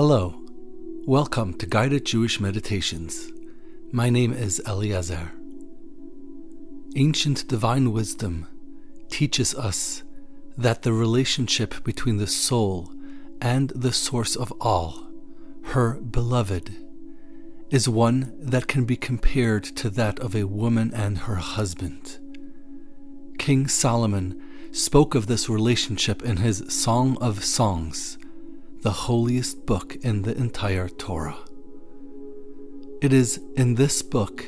Hello, welcome to Guided Jewish Meditations. My name is Eliezer. Ancient divine wisdom teaches us that the relationship between the soul and the source of all, her beloved, is one that can be compared to that of a woman and her husband. King Solomon spoke of this relationship in his Song of Songs the holiest book in the entire Torah. It is in this book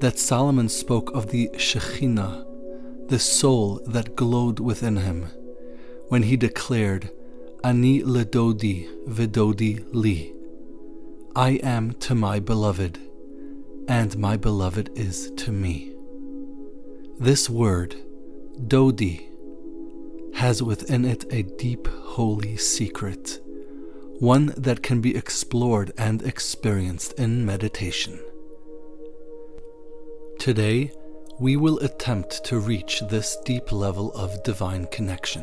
that Solomon spoke of the Shekhinah, the soul that glowed within him, when he declared, Ani ledodi vidodi li. I am to my beloved, and my beloved is to me. This word, Dodi, has within it a deep holy secret one that can be explored and experienced in meditation. Today, we will attempt to reach this deep level of divine connection,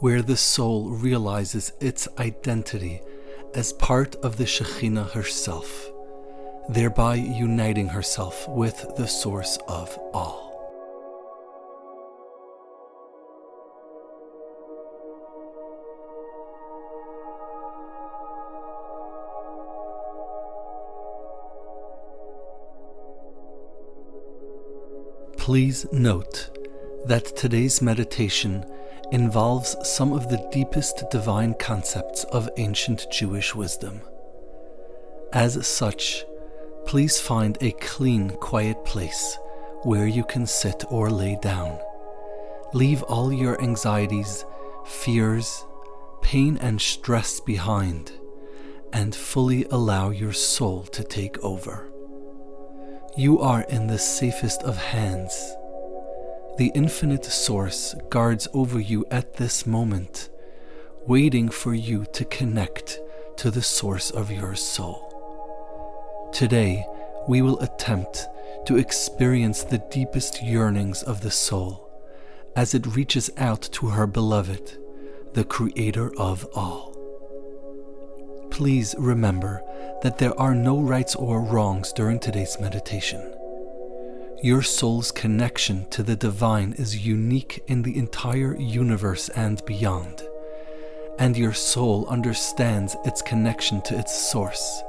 where the soul realizes its identity as part of the Shekhinah herself, thereby uniting herself with the source of all. Please note that today's meditation involves some of the deepest divine concepts of ancient Jewish wisdom. As such, please find a clean, quiet place where you can sit or lay down. Leave all your anxieties, fears, pain, and stress behind, and fully allow your soul to take over. You are in the safest of hands. The infinite source guards over you at this moment, waiting for you to connect to the source of your soul. Today, we will attempt to experience the deepest yearnings of the soul as it reaches out to her beloved, the Creator of all. Please remember that there are no rights or wrongs during today's meditation. Your soul's connection to the divine is unique in the entire universe and beyond, and your soul understands its connection to its source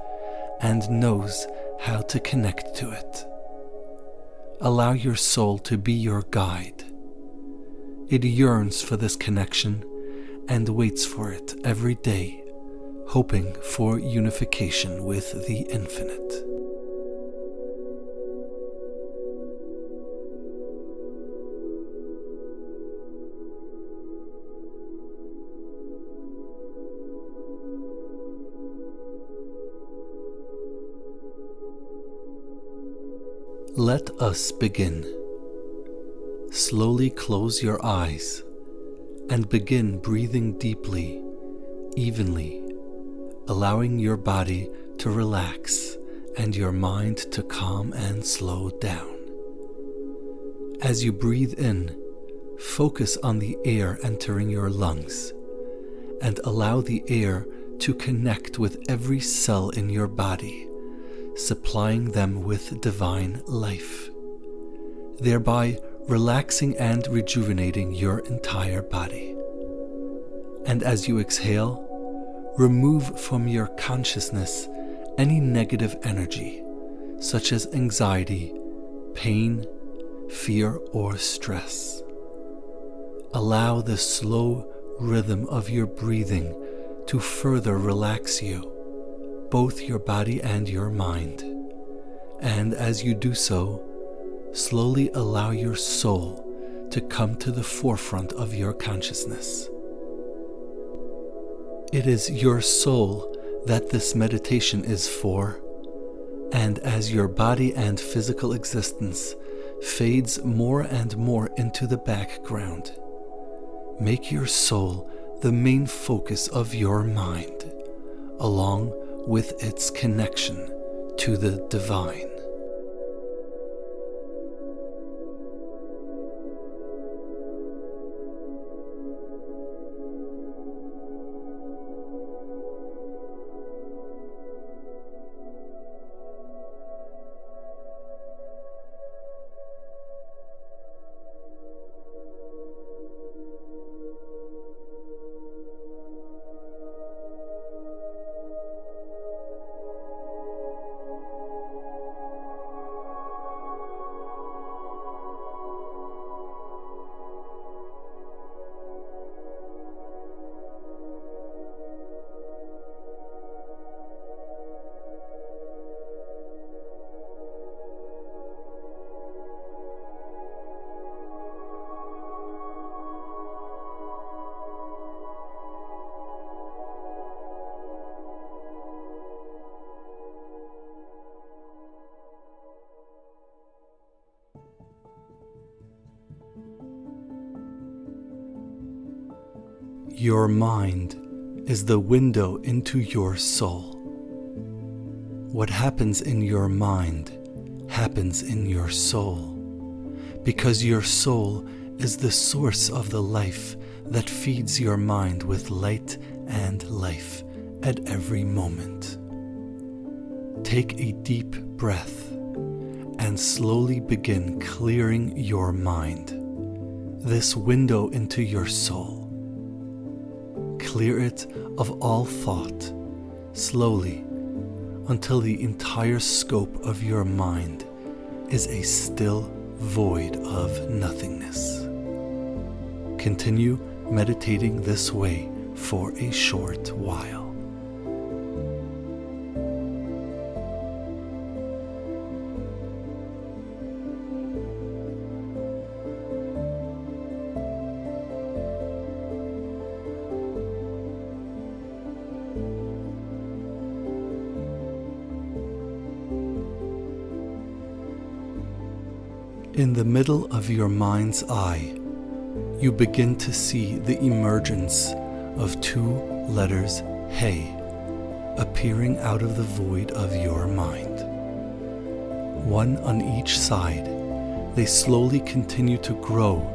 and knows how to connect to it. Allow your soul to be your guide. It yearns for this connection and waits for it every day hoping for unification with the infinite. Let us begin. Slowly close your eyes and begin breathing deeply, evenly allowing your body to relax and your mind to calm and slow down. As you breathe in, focus on the air entering your lungs and allow the air to connect with every cell in your body, supplying them with divine life, thereby relaxing and rejuvenating your entire body. And as you exhale, remove from your consciousness any negative energy, such as anxiety, pain, fear, or stress. Allow the slow rhythm of your breathing to further relax you, both your body and your mind. And as you do so, slowly allow your soul to come to the forefront of your consciousness. It is your soul that this meditation is for, and as your body and physical existence fades more and more into the background, make your soul the main focus of your mind, along with its connection to the divine. Your mind is the window into your soul. What happens in your mind happens in your soul, because your soul is the source of the life that feeds your mind with light and life at every moment. Take a deep breath and slowly begin clearing your mind, this window into your soul. Clear it of all thought, slowly, until the entire scope of your mind is a still void of nothingness. Continue meditating this way for a short while. In the middle of your mind's eye, you begin to see the emergence of two letters Hey appearing out of the void of your mind. One on each side, they slowly continue to grow,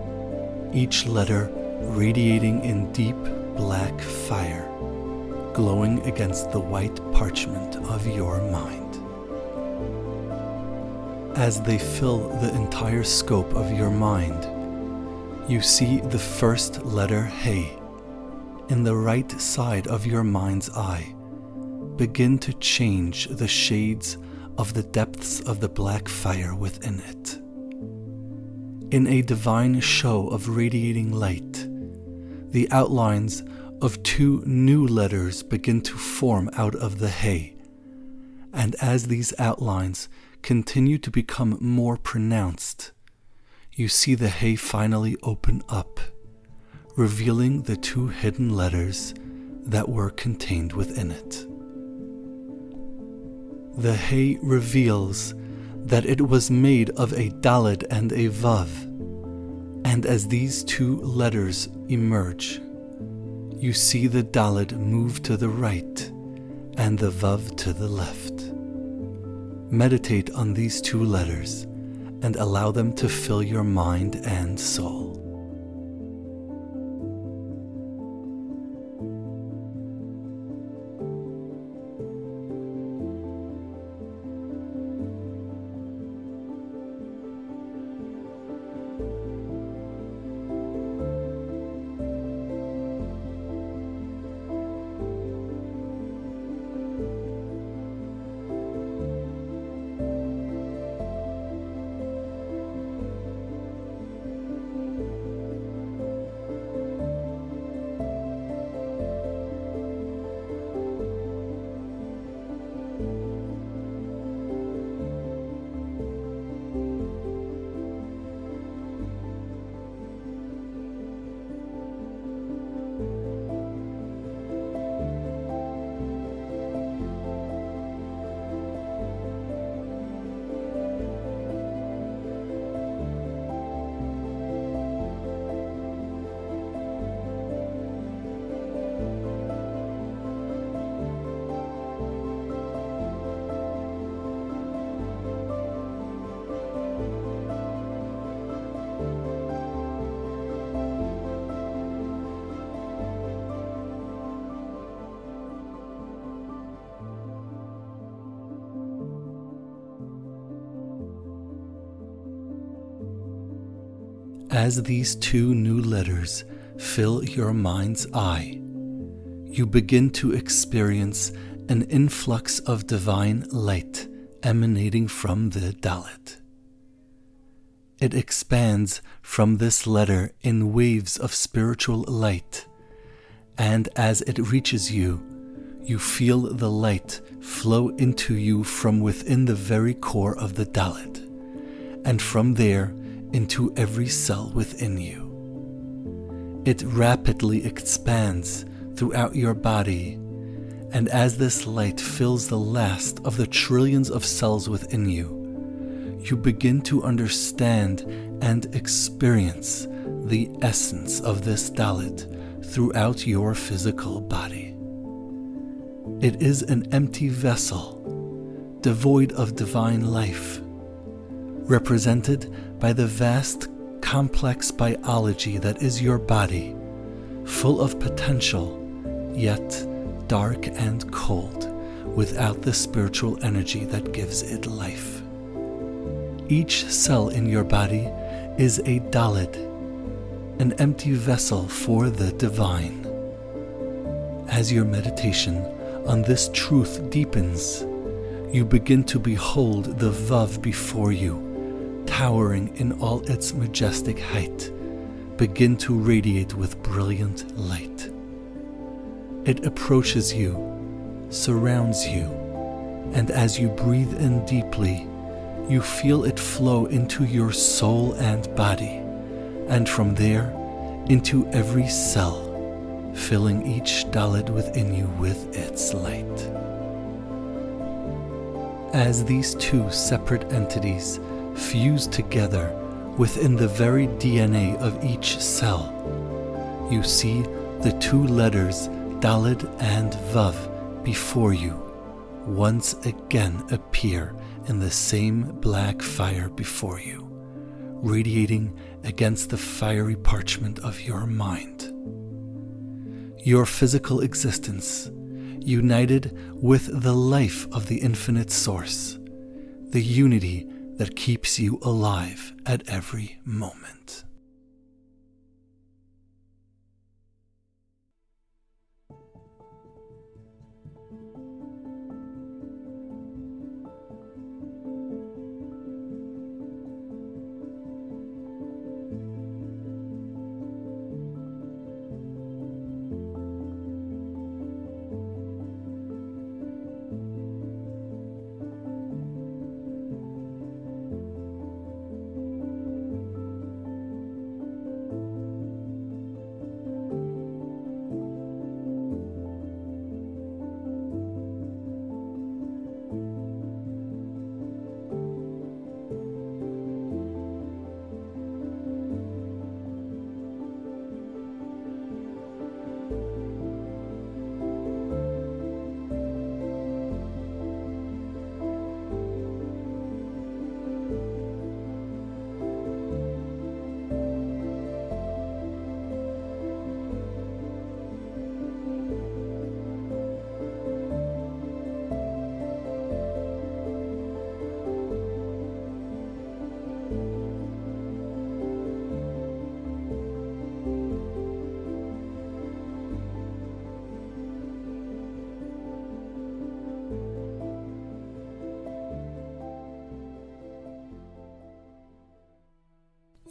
each letter radiating in deep black fire, glowing against the white parchment of your mind as they fill the entire scope of your mind. You see the first letter Hey in the right side of your mind's eye begin to change the shades of the depths of the black fire within it. In a divine show of radiating light, the outlines of two new letters begin to form out of the hey. And as these outlines continue to become more pronounced, you see the hey finally open up, revealing the two hidden letters that were contained within it. The hey reveals that it was made of a daled and a vav, and as these two letters emerge, you see the daled move to the right and the vav to the left. Meditate on these two letters and allow them to fill your mind and soul. As these two new letters fill your mind's eye, you begin to experience an influx of divine light emanating from the Daled. It expands from this letter in waves of spiritual light, and as it reaches you, you feel the light flow into you from within the very core of the Daled, and from there into every cell within you. It rapidly expands throughout your body, and as this light fills the last of the trillions of cells within you, you begin to understand and experience the essence of this Daled throughout your physical body. It is an empty vessel, devoid of divine life, represented by the vast, complex biology that is your body, full of potential, yet dark and cold, without the spiritual energy that gives it life. Each cell in your body is a Daled, an empty vessel for the divine. As your meditation on this truth deepens, you begin to behold the Vav before you, towering in all its majestic height, begin to radiate with brilliant light. It approaches you, surrounds you, and as you breathe in deeply, you feel it flow into your soul and body, and from there into every cell, filling each Daled within you with its light. As these two separate entities fuse together within the very DNA of each cell, you see the two letters Daled and Vav before you once again appear in the same black fire before you, radiating against the fiery parchment of your mind. Your physical existence, united with the life of the infinite source, the unity that keeps you alive at every moment.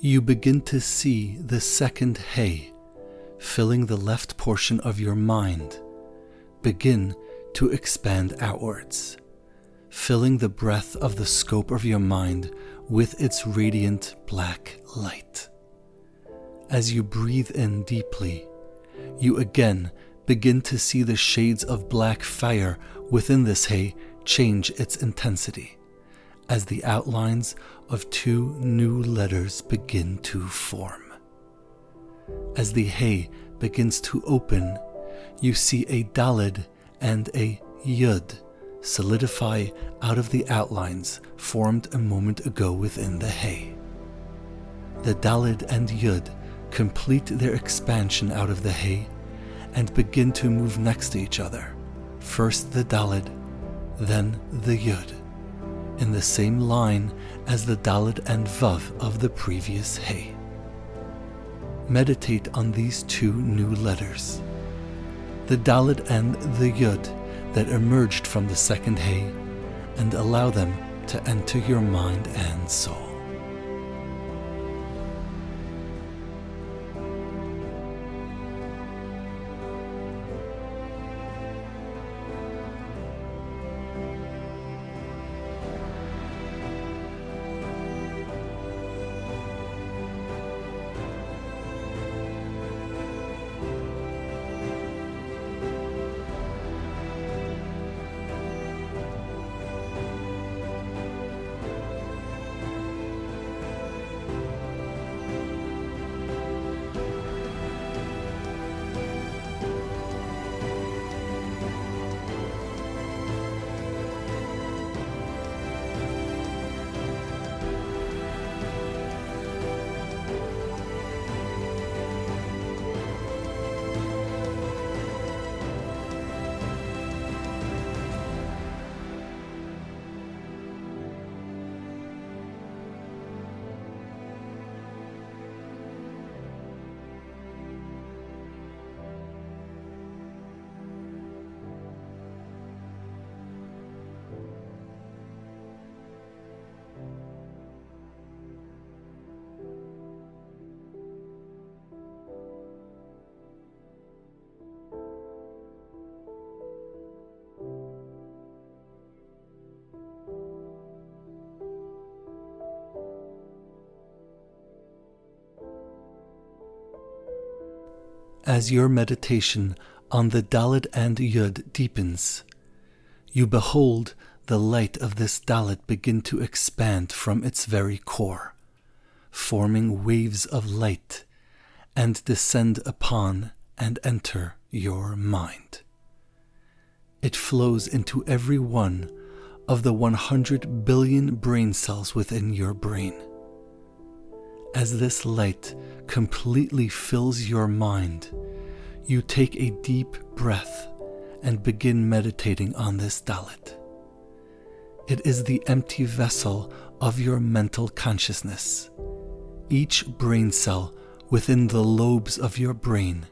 You begin to see the second hey filling the left portion of your mind begin to expand outwards, filling the breadth of the scope of your mind with its radiant black light. As you breathe in deeply, you again begin to see the shades of black fire within this hey change its intensity as the outlines of two new letters begin to form. As the hey begins to open, you see a daled and a Yud solidify out of the outlines formed a moment ago within the hey. The daled and Yud complete their expansion out of the hey and begin to move next to each other. First the daled, then the Yud in the same line as the Daled and Vav of the previous Hey. Meditate on these two new letters, the Daled and the Yud that emerged from the second Hay, and allow them to enter your mind and soul. As your meditation on the Daled and Yud deepens, you behold the light of this Daled begin to expand from its very core, forming waves of light and descend upon and enter your mind. It flows into every one of the 100 billion brain cells within your brain. As this light completely fills your mind, you take a deep breath and begin meditating on this Daled. It is the empty vessel of your mental consciousness. Each brain cell within the lobes of your brain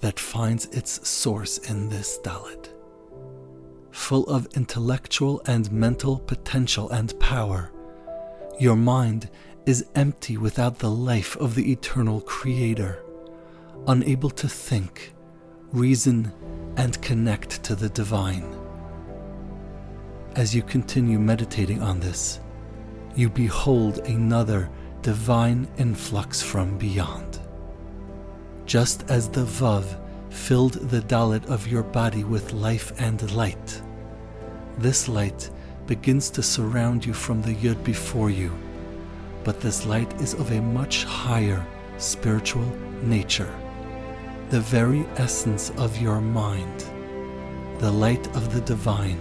that finds its source in this Daled. Full of intellectual and mental potential and power, your mind is empty without the life of the eternal Creator, unable to think, reason, and connect to the divine. As you continue meditating on this, you behold another divine influx from beyond. Just as the Vav filled the Daled of your body with life and light, this light begins to surround you from the Yud before you, but this light is of a much higher spiritual nature, the very essence of your mind, the light of the divine,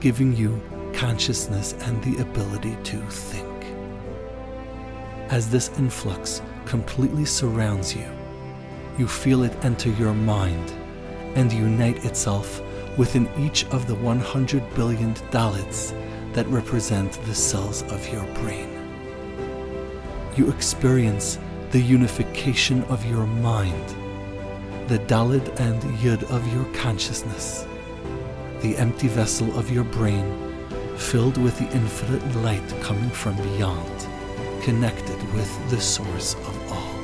giving you consciousness and the ability to think. As this influx completely surrounds you, you feel it enter your mind and unite itself within each of the 100 billion Daleds that represent the cells of your brain. You experience the unification of your mind, the Daled and Yud of your consciousness, the empty vessel of your brain filled with the infinite light coming from beyond, connected with the source of all.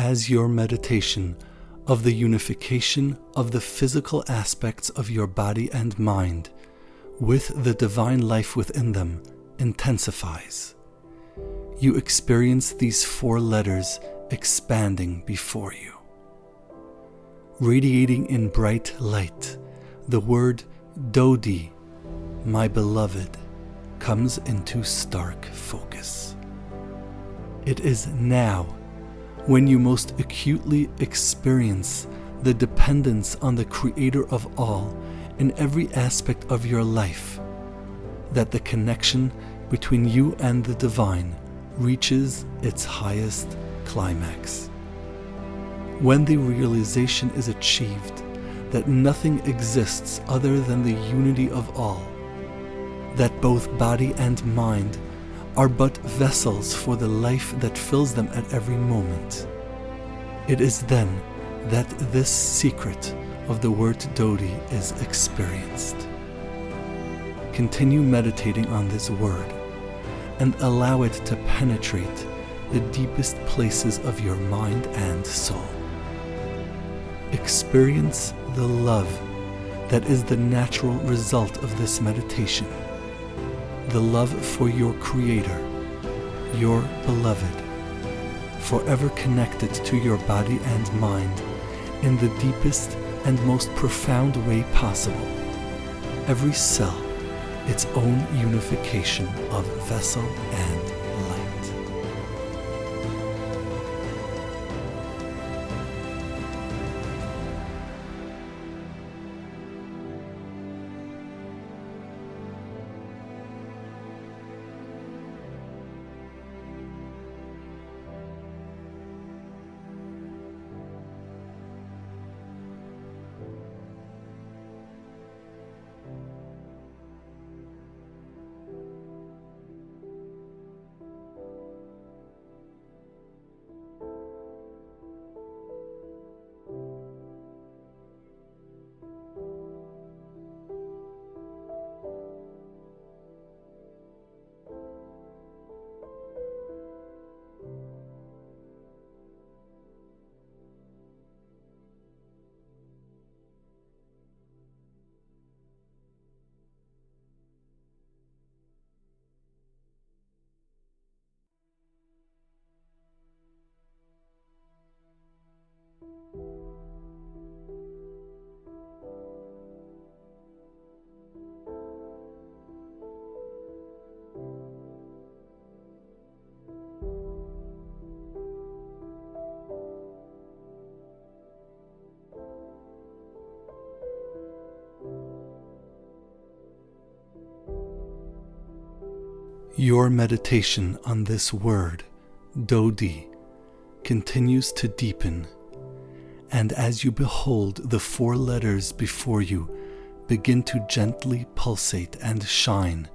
As your meditation of the unification of the physical aspects of your body and mind with the divine life within them intensifies. You experience these four letters expanding before you. Radiating in bright light, the word Dodi, my beloved, comes into stark focus. It is now when you most acutely experience the dependence on the Creator of all in every aspect of your life, that the connection between you and the divine reaches its highest climax. When the realization is achieved that nothing exists other than the unity of all, that both body and mind are but vessels for the life that fills them at every moment. It is then that this secret of the word Dodi is experienced. Continue meditating on this word and allow it to penetrate the deepest places of your mind and soul. Experience the love that is the natural result of this meditation. The love for your Creator, your beloved, forever connected to your body and mind in the deepest and most profound way possible. Every cell, its own unification of vessel and Your meditation on this word, Dodi, continues to deepen, and as you behold the four letters before you begin to gently pulsate and shine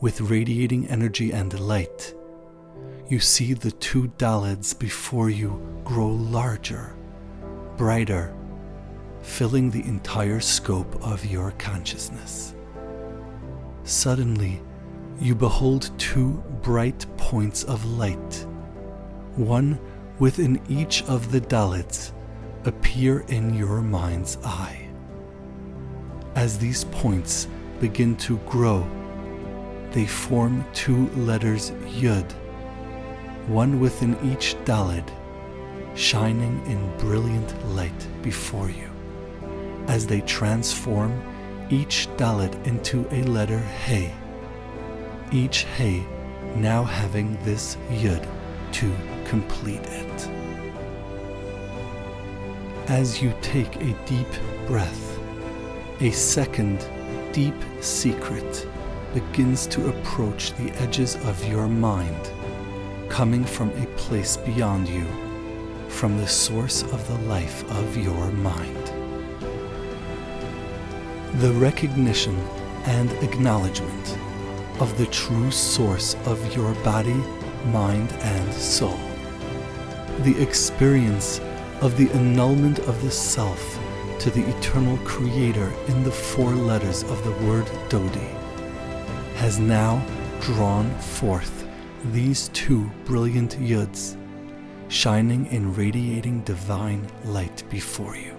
with radiating energy and light, you see the two Daleds before you grow larger, brighter, filling the entire scope of your consciousness. Suddenly, you behold two bright points of light, one within each of the Daleds, appear in your mind's eye. As these points begin to grow, they form two letters Yud, one within each Daled, shining in brilliant light before you, as they transform each Daled into a letter Hey each hey now having this yud to complete it. As you take a deep breath, a second deep secret begins to approach the edges of your mind, coming from a place beyond you, from the source of the life of your mind. The recognition and acknowledgement of the true source of your body, mind, and soul. The experience of the annulment of the self to the eternal Creator in the four letters of the word Dodi has now drawn forth these two brilliant yuds, shining in radiating divine light before you.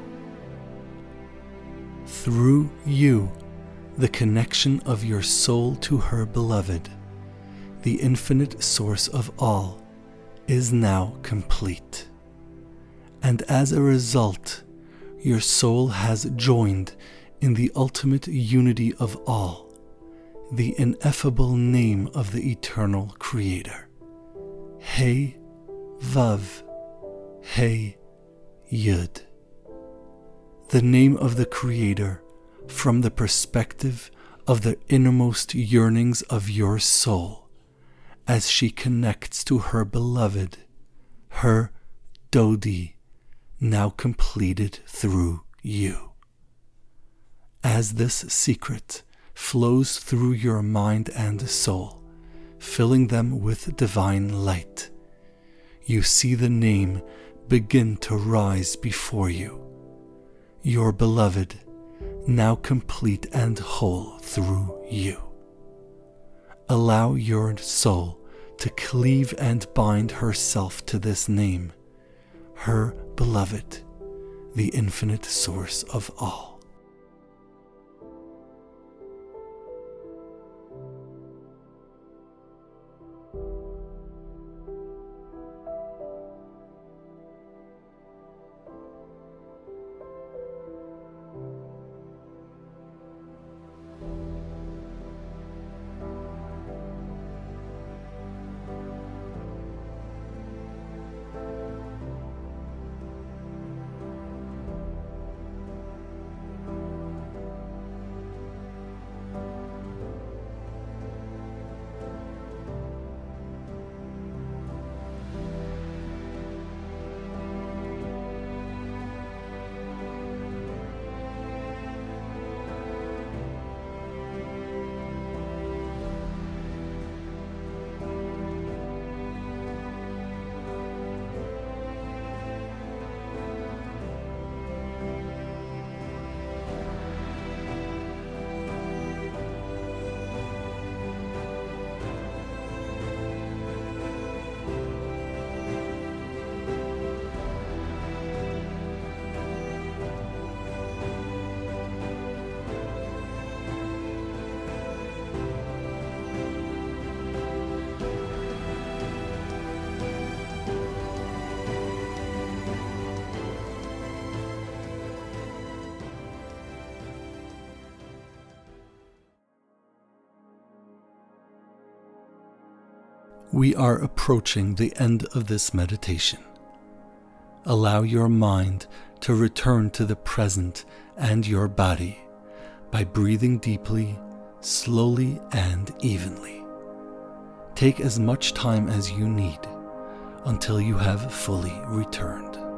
Through you, the connection of your soul to her beloved, the infinite source of all, is now complete. And as a result, your soul has joined in the ultimate unity of all, the ineffable name of the eternal Creator. Hey Vav, Hey Yud. The name of the Creator from the perspective of the innermost yearnings of your soul as she connects to her beloved, her Dodi, now completed through you. As this secret flows through your mind and soul, filling them with divine light, you see the name begin to rise before you. Your beloved now complete and whole through you. Allow your soul to cleave and bind herself to this name, her beloved, the infinite source of all. We are approaching the end of this meditation. Allow your mind to return to the present and your body by breathing deeply, slowly, and evenly. Take as much time as you need until you have fully returned.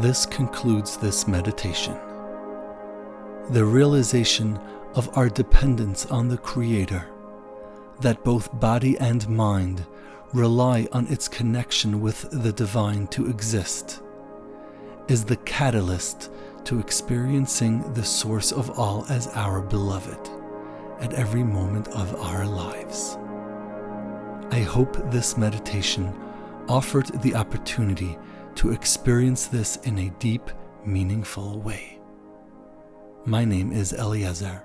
This concludes this meditation. The realization of our dependence on the Creator, that both body and mind rely on its connection with the divine to exist, is the catalyst to experiencing the source of all as our beloved at every moment of our lives. I hope this meditation offered the opportunity to experience this in a deep, meaningful way. My name is Eliezer.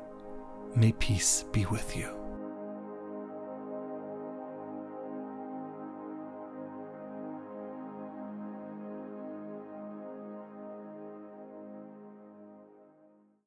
May peace be with you.